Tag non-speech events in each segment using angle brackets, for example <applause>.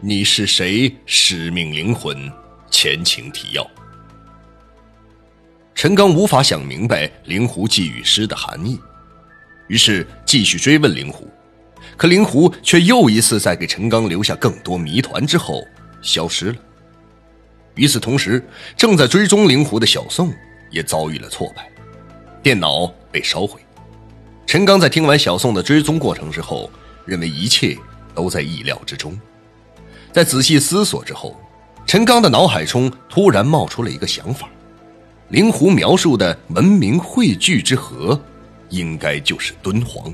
你是谁？使命灵魂，前情提要。陈刚无法想明白灵狐寄语诗的含义，于是继续追问灵狐，可灵狐却又一次在给陈刚留下更多谜团之后消失了。与此同时，正在追踪灵狐的小宋也遭遇了挫败，电脑被烧毁。陈刚在听完小宋的追踪过程之后，认为一切都在意料之中。在仔细思索之后，陈刚的脑海中突然冒出了一个想法：灵狐描述的文明汇聚之河，应该就是敦煌。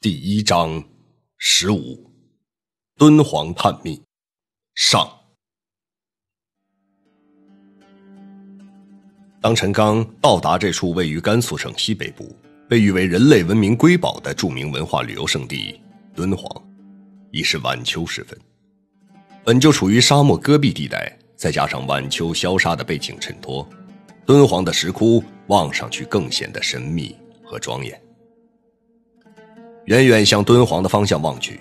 第一章，十五，敦煌探秘，上。当陈刚到达这处位于甘肃省西北部、被誉为人类文明瑰宝的著名文化旅游胜地敦煌，已是晚秋时分。本就处于沙漠戈壁地带，再加上晚秋萧杀的背景衬托，敦煌的石窟望上去更显得神秘和庄严。远远向敦煌的方向望去，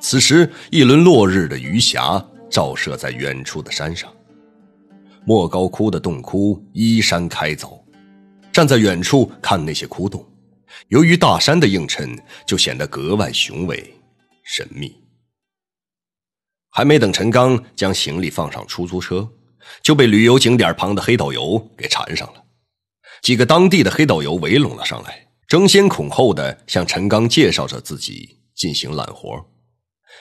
此时一轮落日的余霞照射在远处的山上。莫高窟的洞窟依山开凿，站在远处看那些窟洞，由于大山的映衬，就显得格外雄伟神秘。还没等陈刚将行李放上出租车，就被旅游景点旁的黑导游给缠上了。几个当地的黑导游围拢了上来。争先恐后的向陈刚介绍着自己进行揽活，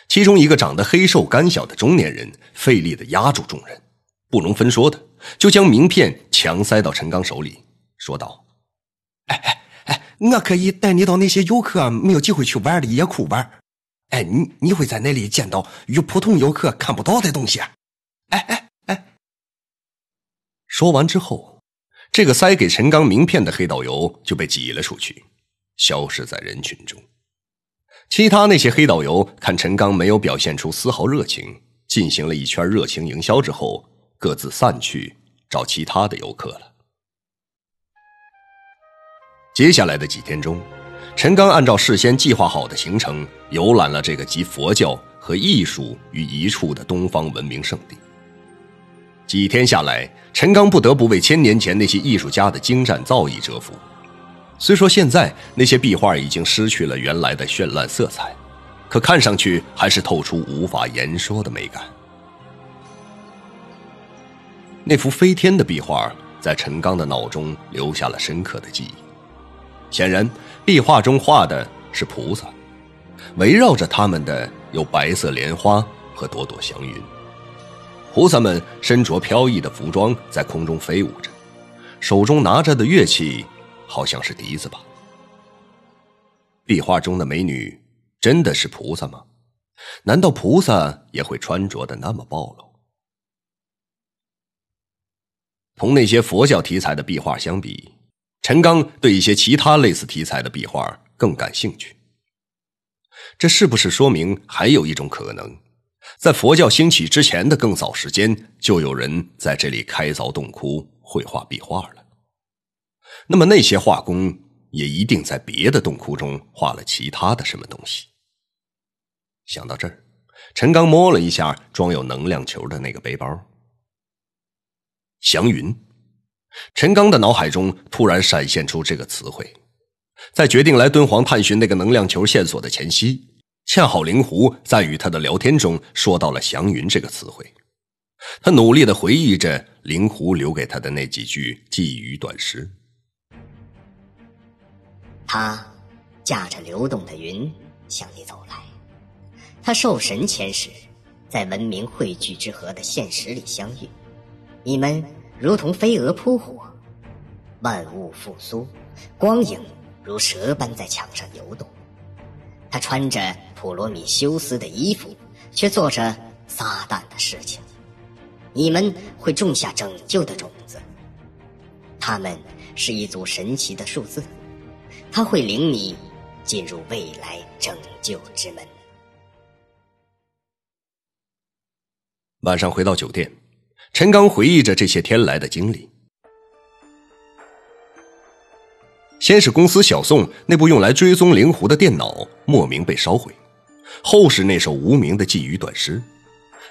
其中一个长得黑瘦干小的中年人费力的压住众人，不容分说的就将名片强塞到陈刚手里，说道：“哎哎哎，我可以带你到那些游客没有机会去玩的野窟玩，哎，你你会在那里见到与普通游客看不到的东西。”哎哎哎，说完之后。这个塞给陈刚名片的黑导游就被挤了出去，消失在人群中。其他那些黑导游看陈刚没有表现出丝毫热情，进行了一圈热情营销之后，各自散去找其他的游客了。接下来的几天中，陈刚按照事先计划好的行程，游览了这个集佛教和艺术于一处的东方文明圣地。几天下来，陈刚不得不为千年前那些艺术家的精湛造诣折服。虽说现在那些壁画已经失去了原来的绚烂色彩，可看上去还是透出无法言说的美感。那幅飞天的壁画在陈刚的脑中留下了深刻的记忆。显然，壁画中画的是菩萨，围绕着他们的有白色莲花和朵朵祥云。菩萨们身着飘逸的服装，在空中飞舞着，手中拿着的乐器好像是笛子吧。壁画中的美女真的是菩萨吗？难道菩萨也会穿着的那么暴露？同那些佛教题材的壁画相比，陈刚对一些其他类似题材的壁画更感兴趣。这是不是说明还有一种可能？在佛教兴起之前的更早时间，就有人在这里开凿洞窟、绘画壁画了。那么那些画工也一定在别的洞窟中画了其他的什么东西。想到这儿，陈刚摸了一下装有能量球的那个背包。祥云，陈刚的脑海中突然闪现出这个词汇。在决定来敦煌探寻那个能量球线索的前夕。恰好灵狐在与他的聊天中说到了“祥云”这个词汇，他努力的回忆着灵狐留给他的那几句寄语短诗。他驾着流动的云向你走来，他受神前时，在文明汇聚之河的现实里相遇，你们如同飞蛾扑火，万物复苏，光影如蛇般在墙上游动。他穿着普罗米修斯的衣服，却做着撒旦的事情。你们会种下拯救的种子。他们是一组神奇的数字，他会领你进入未来拯救之门。晚上回到酒店，陈刚回忆着这些天来的经历。先是公司小宋那部用来追踪灵狐的电脑莫名被烧毁，后是那首无名的寄语短诗。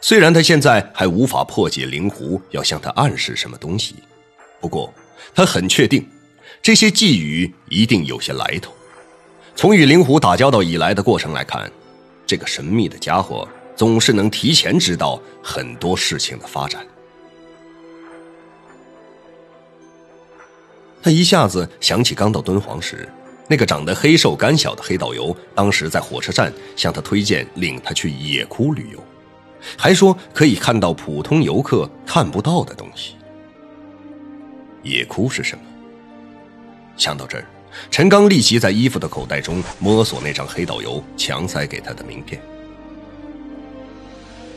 虽然他现在还无法破解灵狐要向他暗示什么东西，不过他很确定，这些寄语一定有些来头。从与灵狐打交道以来的过程来看，这个神秘的家伙总是能提前知道很多事情的发展。他一下子想起刚到敦煌时，那个长得黑瘦干小的黑导游，当时在火车站向他推荐领他去野窟旅游，还说可以看到普通游客看不到的东西。野窟是什么？想到这儿，陈刚立即在衣服的口袋中摸索那张黑导游强塞给他的名片。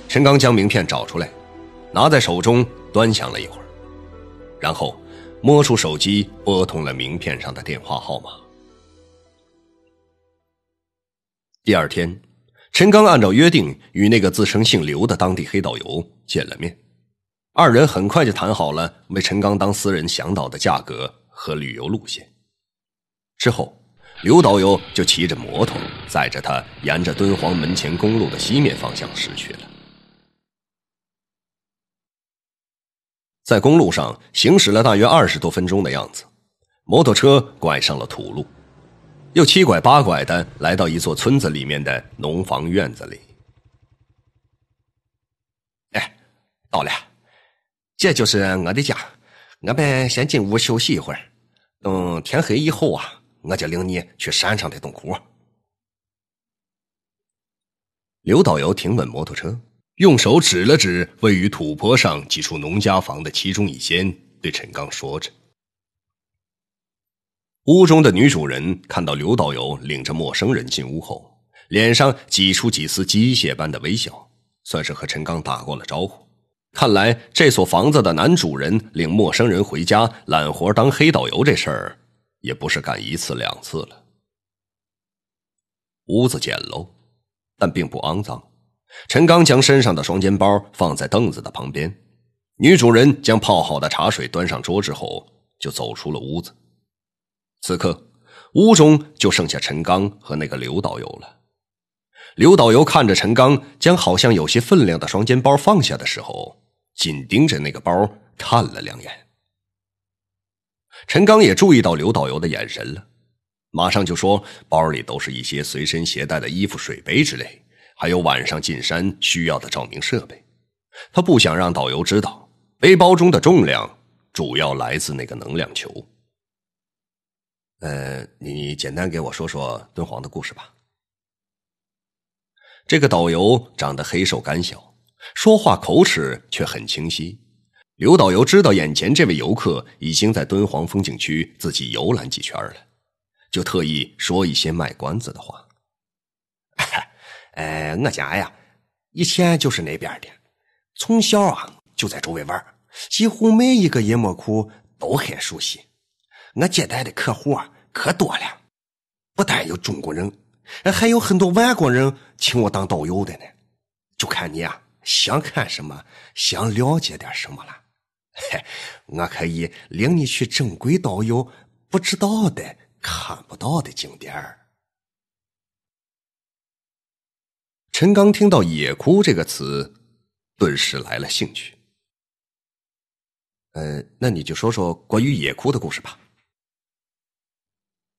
陈刚将名片找出来，拿在手中端详了一会儿，然后。摸出手机，拨通了名片上的电话号码。第二天，陈刚按照约定与那个自称姓刘的当地黑导游见了面，二人很快就谈好了为陈刚当私人向导的价格和旅游路线。之后，刘导游就骑着摩托载着他沿着敦煌门前公路的西面方向驶去了。在公路上行驶了大约二十多分钟的样子，摩托车拐上了土路，又七拐八拐的来到一座村子里面的农房院子里。哎，到了，这就是我的家，我们先进屋休息一会儿，等天黑以后啊，我就领你去山上的洞窟。刘导游停稳摩托车。用手指了指位于土坡上几处农家房的其中一间，对陈刚说着。屋中的女主人看到刘导游领着陌生人进屋后，脸上挤出几丝机械般的微笑，算是和陈刚打过了招呼。看来这所房子的男主人领陌生人回家揽活当黑导游这事儿，也不是干一次两次了。屋子简陋，但并不肮脏。陈刚将身上的双肩包放在凳子的旁边，女主人将泡好的茶水端上桌之后，就走出了屋子。此刻，屋中就剩下陈刚和那个刘导游了。刘导游看着陈刚将好像有些分量的双肩包放下的时候，紧盯着那个包看了两眼。陈刚也注意到刘导游的眼神了，马上就说：“包里都是一些随身携带的衣服、水杯之类。”还有晚上进山需要的照明设备，他不想让导游知道背包中的重量主要来自那个能量球。呃，你简单给我说说敦煌的故事吧。这个导游长得黑瘦干小，说话口齿却很清晰。刘导游知道眼前这位游客已经在敦煌风景区自己游览几圈了，就特意说一些卖关子的话。<laughs> 哎，我家呀，以前就是那边的，从小啊就在周围玩，几乎每一个夜幕窟都很熟悉。我接待的客户啊可多了，不但有中国人，还有很多外国人请我当导游的呢。就看你啊想看什么，想了解点什么了。嘿，<laughs> 我可以领你去正规导游不知道的、看不到的景点儿。陈刚听到“野窟”这个词，顿时来了兴趣。呃，那你就说说关于野窟的故事吧。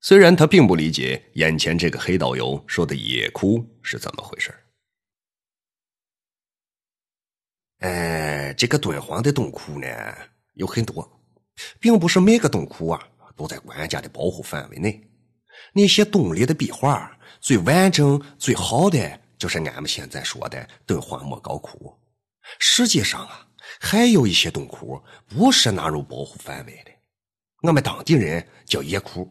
虽然他并不理解眼前这个黑导游说的野窟是怎么回事呃，这个敦煌的洞窟呢有很多，并不是每个洞窟啊都在国家的保护范围内。那些洞里的壁画最完整、最好的。就是俺们现在说的敦煌莫高窟，实际上啊，还有一些洞窟不是纳入保护范围的，我们当地人叫野窟，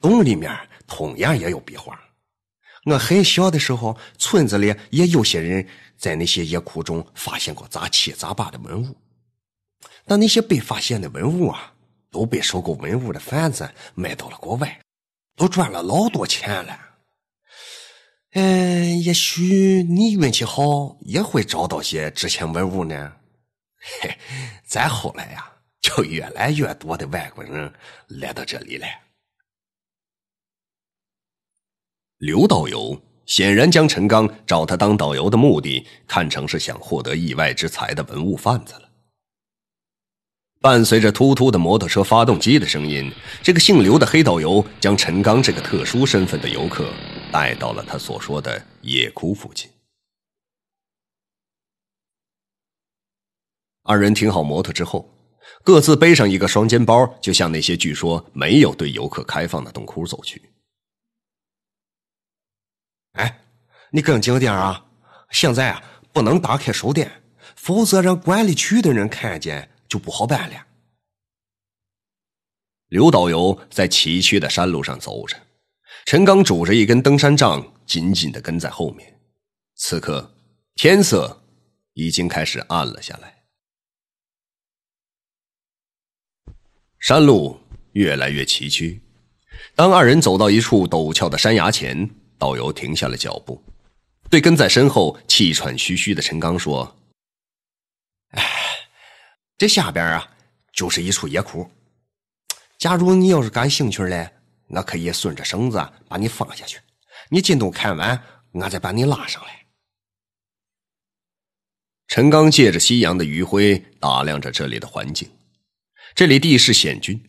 洞里面同样也有壁画。我很小的时候，村子里也有些人在那些野窟中发现过杂七杂八的文物，但那些被发现的文物啊，都被收购文物的贩子卖到了国外，都赚了老多钱了。嗯，也许你运气好，也会找到些值钱文物呢。嘿，再后来呀，就越来越多的外国人来到这里了。刘导游显然将陈刚找他当导游的目的看成是想获得意外之财的文物贩子了。伴随着突突的摩托车发动机的声音，这个姓刘的黑导游将陈刚这个特殊身份的游客带到了他所说的野窟附近。二人停好摩托之后，各自背上一个双肩包，就向那些据说没有对游客开放的洞窟走去。哎，你跟紧点啊！现在啊，不能打开手电，否则让管理区的人看见就不好办了。刘导游在崎岖的山路上走着，陈刚拄着一根登山杖，紧紧的跟在后面。此刻，天色已经开始暗了下来。山路越来越崎岖，当二人走到一处陡峭的山崖前，导游停下了脚步，对跟在身后气喘吁吁的陈刚说：“哎，这下边啊，就是一处野窟。假如你要是感兴趣嘞，我可以顺着绳子把你放下去。你进洞看完，我再把你拉上来。”陈刚借着夕阳的余晖打量着这里的环境。这里地势险峻，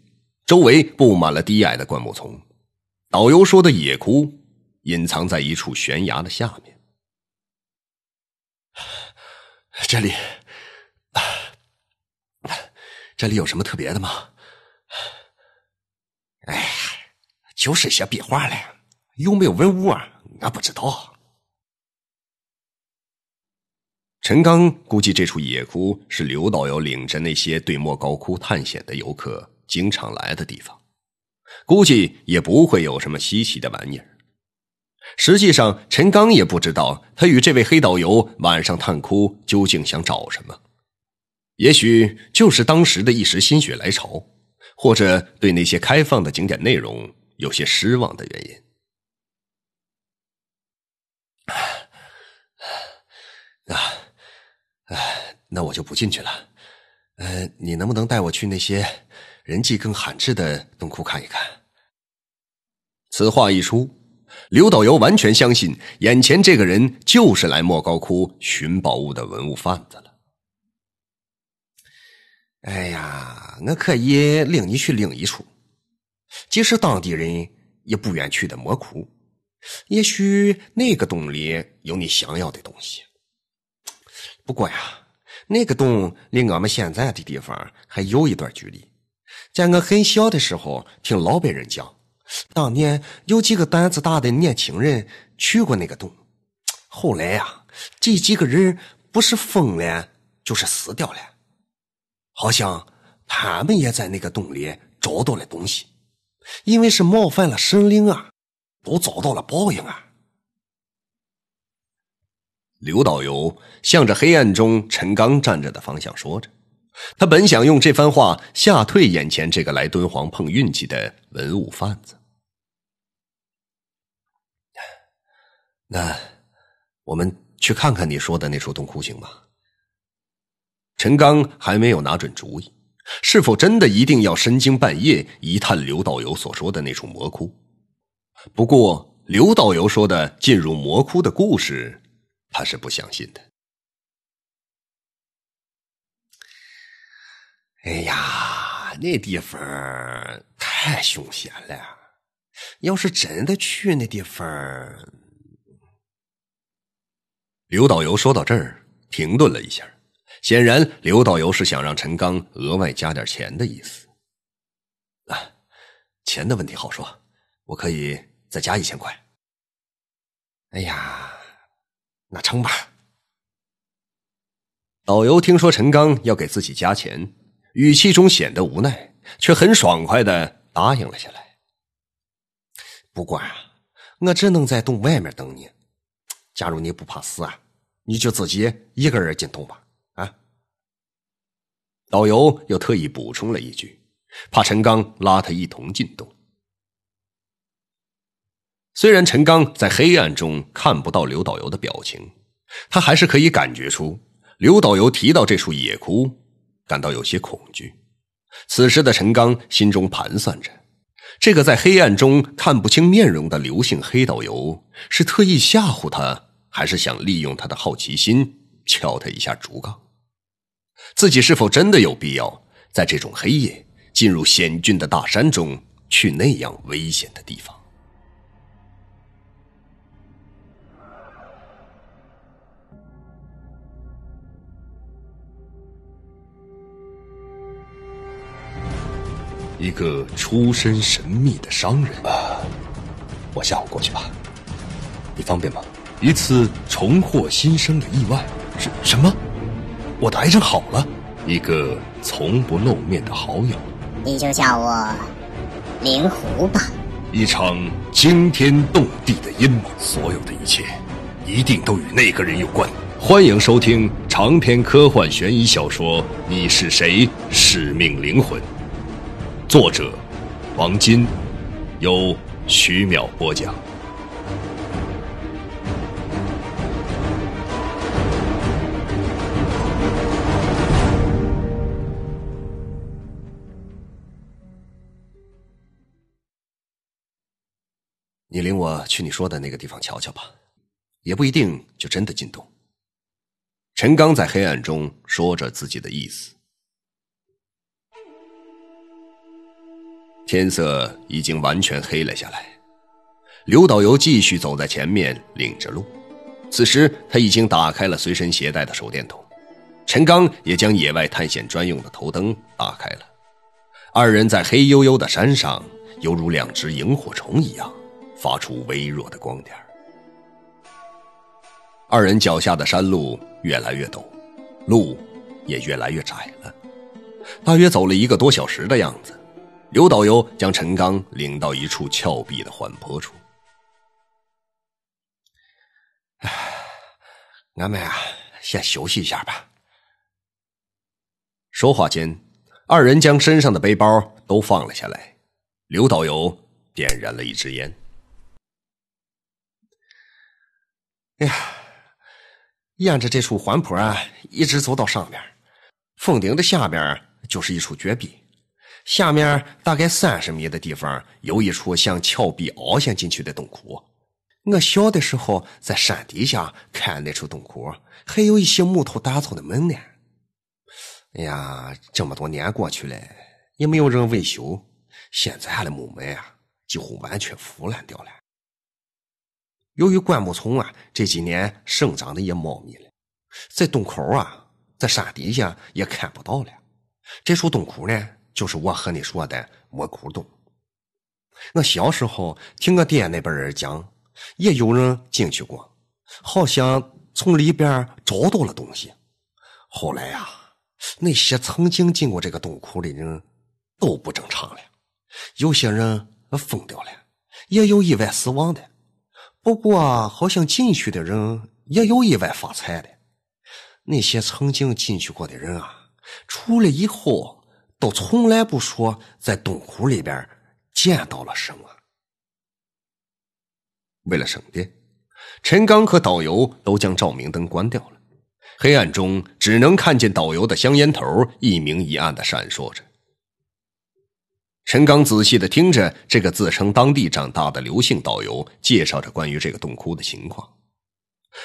周围布满了低矮的灌木丛。导游说的野窟隐藏在一处悬崖的下面。<sighs> 这里，这里有什么特别的吗？哎，就是些壁画嘞，有没有文物啊？俺不知道。陈刚估计这处野窟是刘导游领着那些对莫高窟探险的游客经常来的地方，估计也不会有什么稀奇的玩意儿。实际上，陈刚也不知道他与这位黑导游晚上探窟究竟想找什么，也许就是当时的一时心血来潮，或者对那些开放的景点内容有些失望的原因。啊。哎，那我就不进去了。呃，你能不能带我去那些人迹更罕至的洞窟看一看？此话一出，刘导游完全相信眼前这个人就是来莫高窟寻宝物的文物贩子了。哎呀，我可以领你去另一处，即使当地人也不愿去的魔窟，也许那个洞里有你想要的东西。不过呀，那个洞离我们现在的地方还有一段距离。在我很小的时候，听老辈人讲，当年有几个胆子大的年轻人去过那个洞，后来呀，这几个人不是疯了，就是死掉了。好像他们也在那个洞里找到了东西，因为是冒犯了神灵啊，都遭到了报应啊。刘导游向着黑暗中陈刚站着的方向说着，他本想用这番话吓退眼前这个来敦煌碰运气的文物贩子。那我们去看看你说的那处洞窟行吗？陈刚还没有拿准主意，是否真的一定要深更半夜一探刘导游所说的那处魔窟？不过刘导游说的进入魔窟的故事。他是不相信的。哎呀，那地方太凶险了！要是真的去那地方，刘导游说到这儿停顿了一下，显然刘导游是想让陈刚额外加点钱的意思。啊，钱的问题好说，我可以再加一千块。哎呀！那成吧。导游听说陈刚要给自己加钱，语气中显得无奈，却很爽快的答应了下来。不过啊，我只能在洞外面等你。假如你不怕死啊，你就自己一个人进洞吧。啊！导游又特意补充了一句，怕陈刚拉他一同进洞。虽然陈刚在黑暗中看不到刘导游的表情，他还是可以感觉出刘导游提到这处野窟，感到有些恐惧。此时的陈刚心中盘算着：这个在黑暗中看不清面容的刘姓黑导游，是特意吓唬他，还是想利用他的好奇心敲他一下竹杠？自己是否真的有必要在这种黑夜进入险峻的大山中，去那样危险的地方？一个出身神秘的商人啊，我下午过去吧，你方便吗？一次重获新生的意外，什什么？我的癌症好了？一个从不露面的好友，你就叫我灵狐吧。一场惊天动地的阴谋，所有的一切一定都与那个人有关。欢迎收听长篇科幻悬疑小说《你是谁？使命灵魂》。作者：王金，由徐淼播讲。你领我去你说的那个地方瞧瞧吧，也不一定就真的进洞。陈刚在黑暗中说着自己的意思。天色已经完全黑了下来，刘导游继续走在前面领着路。此时他已经打开了随身携带的手电筒，陈刚也将野外探险专用的头灯打开了。二人在黑黝黝的山上，犹如两只萤火虫一样，发出微弱的光点。二人脚下的山路越来越陡，路也越来越窄了。大约走了一个多小时的样子。刘导游将陈刚领到一处峭壁的缓坡处。唉，俺们啊，先休息一下吧。说话间，二人将身上的背包都放了下来。刘导游点燃了一支烟。哎呀，沿着这处缓坡啊，一直走到上面，峰顶的下边就是一处绝壁。下面大概三十米的地方有一处像峭壁凹陷进去的洞窟。我小的时候在山底下看那处洞窟，还有一些木头打造的门呢。哎呀，这么多年过去了，也没有人维修，现在的木门啊，几乎完全腐烂掉了。由于灌木丛啊这几年生长的也茂密了，在洞口啊，在山底下也看不到了。这处洞窟呢？就是我和你说的魔窟洞。我小时候听我爹那辈人讲，也有人进去过，好像从里边找到了东西。后来呀，那些曾经进过这个洞窟的人都不正常了，有些人疯掉了，也有意外死亡的。不过，好像进去的人也有意外发财的。那些曾经进去过的人啊，出来以后。都从来不说在洞窟里边见到了什么。为了省电，陈刚和导游都将照明灯关掉了，黑暗中只能看见导游的香烟头一明一暗的闪烁着。陈刚仔细的听着这个自称当地长大的刘姓导游介绍着关于这个洞窟的情况，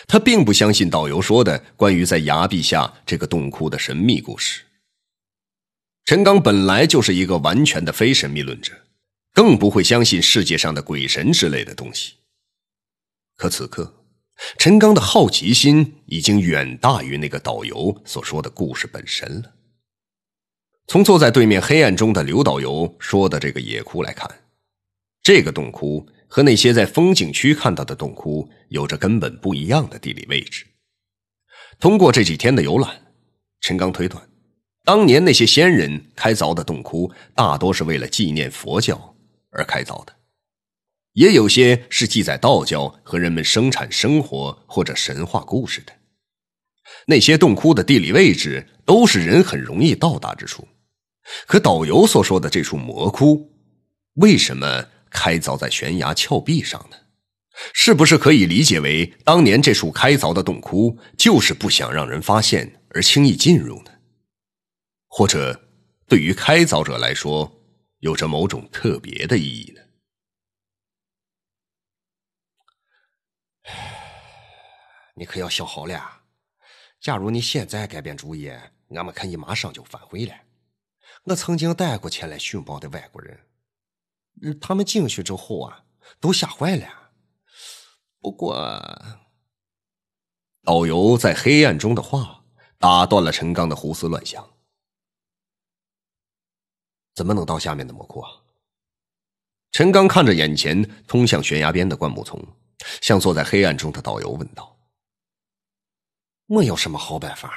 他并不相信导游说的关于在崖壁下这个洞窟的神秘故事。陈刚本来就是一个完全的非神秘论者，更不会相信世界上的鬼神之类的东西。可此刻，陈刚的好奇心已经远大于那个导游所说的故事本身了。从坐在对面黑暗中的刘导游说的这个野窟来看，这个洞窟和那些在风景区看到的洞窟有着根本不一样的地理位置。通过这几天的游览，陈刚推断。当年那些先人开凿的洞窟，大多是为了纪念佛教而开凿的，也有些是记载道教和人们生产生活或者神话故事的。那些洞窟的地理位置都是人很容易到达之处，可导游所说的这处魔窟，为什么开凿在悬崖峭壁上呢？是不是可以理解为当年这处开凿的洞窟就是不想让人发现而轻易进入呢？或者，对于开凿者来说，有着某种特别的意义呢？你可要想好了，假如你现在改变主意，俺们可以马上就返回来。我曾经带过前来寻宝的外国人，他们进去之后啊，都吓坏了。不过，导游在黑暗中的话打断了陈刚的胡思乱想。怎么能到下面的魔窟啊？陈刚看着眼前通向悬崖边的灌木丛，向坐在黑暗中的导游问道。我有什么好办法？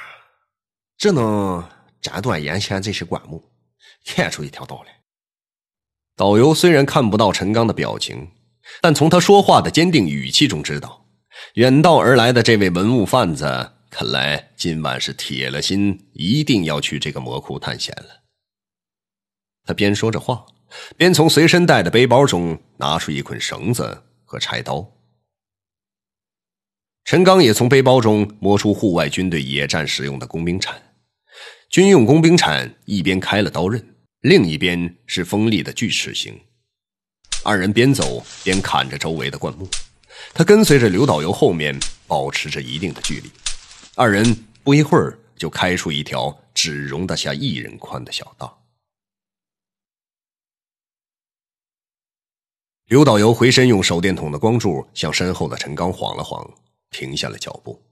只能斩断眼前这些灌木，开出一条道来。导游虽然看不到陈刚的表情，但从他说话的坚定语气中知道，远道而来的这位文物贩子，看来今晚是铁了心，一定要去这个魔窟探险了。他边说着话，边从随身带的背包中拿出一捆绳子和柴刀。陈刚也从背包中摸出户外军队野战使用的工兵铲，军用工兵铲一边开了刀刃，另一边是锋利的锯齿形。二人边走边砍着周围的灌木，他跟随着刘导游后面，保持着一定的距离。二人不一会儿就开出一条只容得下一人宽的小道。刘导游回身用手电筒的光柱向身后的陈刚晃了晃。停下了脚步。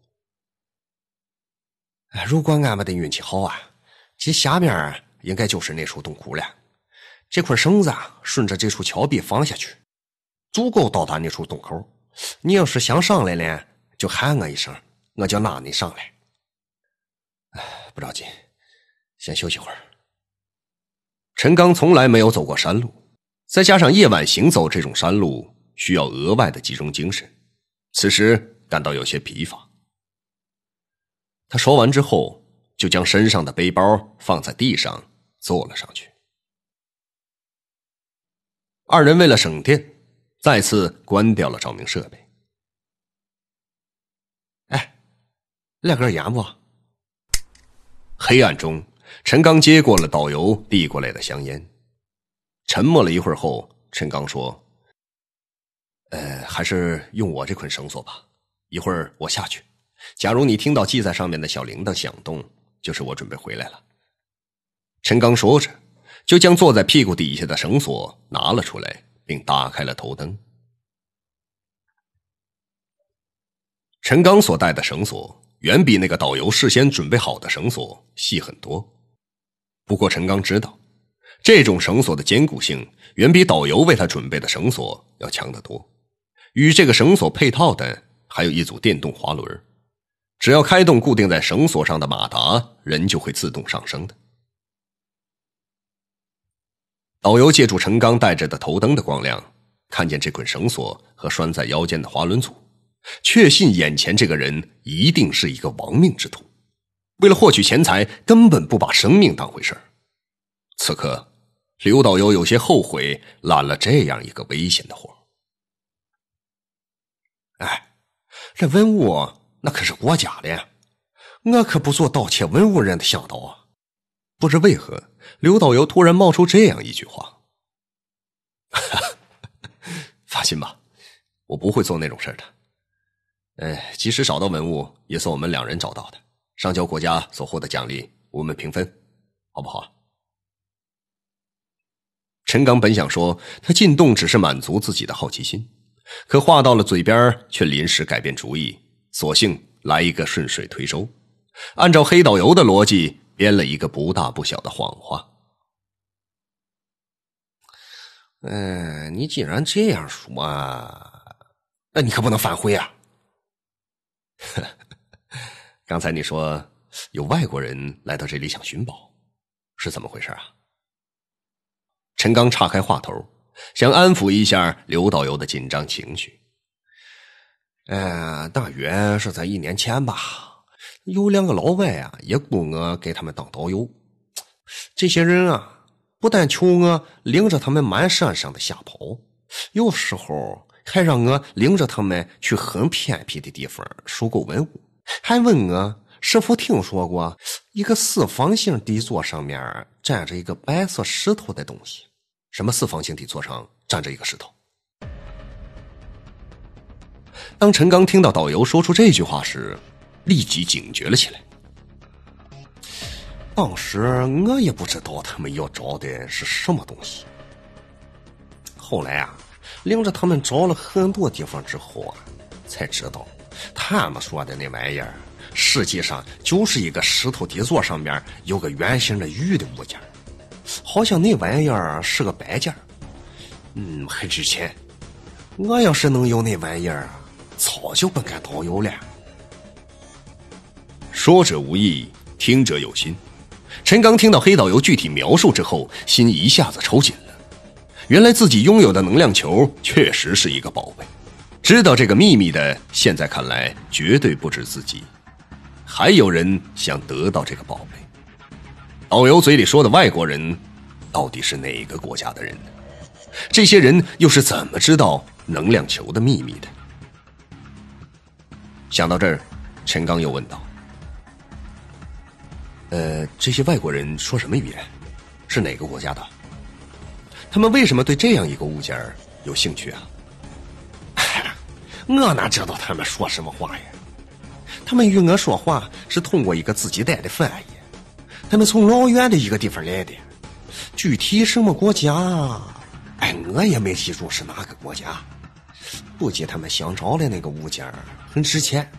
如果俺们的运气好啊，这下面应该就是那处洞窟了。这块绳子顺着这处峭壁放下去，足够到达那处洞口。你要是想上来呢，就喊我一声，我就拉你上来。哎，不着急，先休息会儿。陈刚从来没有走过山路，再加上夜晚行走这种山路需要额外的集中精神，此时。感到有些疲乏，他说完之后，就将身上的背包放在地上，坐了上去。二人为了省电，再次关掉了照明设备。哎，亮根烟不？黑暗中，陈刚接过了导游递过来的香烟，沉默了一会儿后，陈刚说：“呃，还是用我这捆绳索吧。”一会儿我下去，假如你听到系在上面的小铃铛响动，就是我准备回来了。陈刚说着，就将坐在屁股底下的绳索拿了出来，并打开了头灯。陈刚所带的绳索远比那个导游事先准备好的绳索细很多，不过陈刚知道，这种绳索的坚固性远比导游为他准备的绳索要强得多。与这个绳索配套的。还有一组电动滑轮，只要开动固定在绳索上的马达，人就会自动上升的。导游借助陈刚带着的头灯的光亮，看见这捆绳索和拴在腰间的滑轮组，确信眼前这个人一定是一个亡命之徒，为了获取钱财，根本不把生命当回事此刻，刘导游有些后悔揽了这样一个危险的活哎。这文物那可是国家的呀，我可不做盗窃文物人的向导啊！不知为何，刘导游突然冒出这样一句话：“ <laughs> 放心吧，我不会做那种事的。哎，即使找到文物，也算我们两人找到的，上交国家所获的奖励，我们平分，好不好？”陈刚本想说，他进洞只是满足自己的好奇心。可话到了嘴边，却临时改变主意，索性来一个顺水推舟，按照黑导游的逻辑编了一个不大不小的谎话。嗯，你既然这样说，那你可不能反悔啊！<laughs> 刚才你说有外国人来到这里想寻宝，是怎么回事啊？陈刚岔开话头。想安抚一下刘导游的紧张情绪。呃，大约是在一年前吧，有两个老外啊，也雇我给他们当导游。这些人啊，不但求我领着他们满山上的瞎跑，有时候还让我领着他们去很偏僻的地方收购文物，还问我是否听说过一个四方形底座上面站着一个白色石头的东西。什么四方形底座上站着一个石头？当陈刚听到导游说出这句话时，立即警觉了起来。当时我也不知道他们要找的是什么东西。后来啊，领着他们找了很多地方之后啊，才知道他们说的那玩意儿，实际上就是一个石头底座上面有个圆形的玉的物件，好像那玩意儿是个摆件。嗯，很值钱。我要是能有那玩意儿，早就不干导游了。说者无意，听者有心。陈刚听到黑导游具体描述之后，心一下子抽紧了。原来自己拥有的能量球确实是一个宝贝。知道这个秘密的，现在看来绝对不止自己，还有人想得到这个宝贝。导游嘴里说的外国人，到底是哪个国家的人？这些人又是怎么知道能量球的秘密的？想到这儿，陈刚又问道。呃，这些外国人说什么语言？是哪个国家的？他们为什么对这样一个物件有兴趣啊？<laughs> 我哪知道他们说什么话呀？他们与我说话是通过一个自己带的翻译。他们从老远的一个地方来的，具体什么国家？哎，我也没记住是哪个国家。估计他们想找的那个物件很值钱。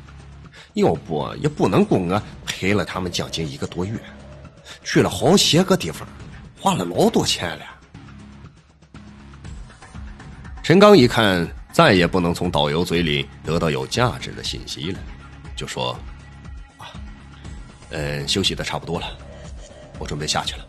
要不也不能供我陪了他们将近一个多月，去了好些个地方，花了老多钱了。陈刚一看，再也不能从导游嘴里得到有价值的信息了，就说：“啊，嗯，休息的差不多了，我准备下去了。”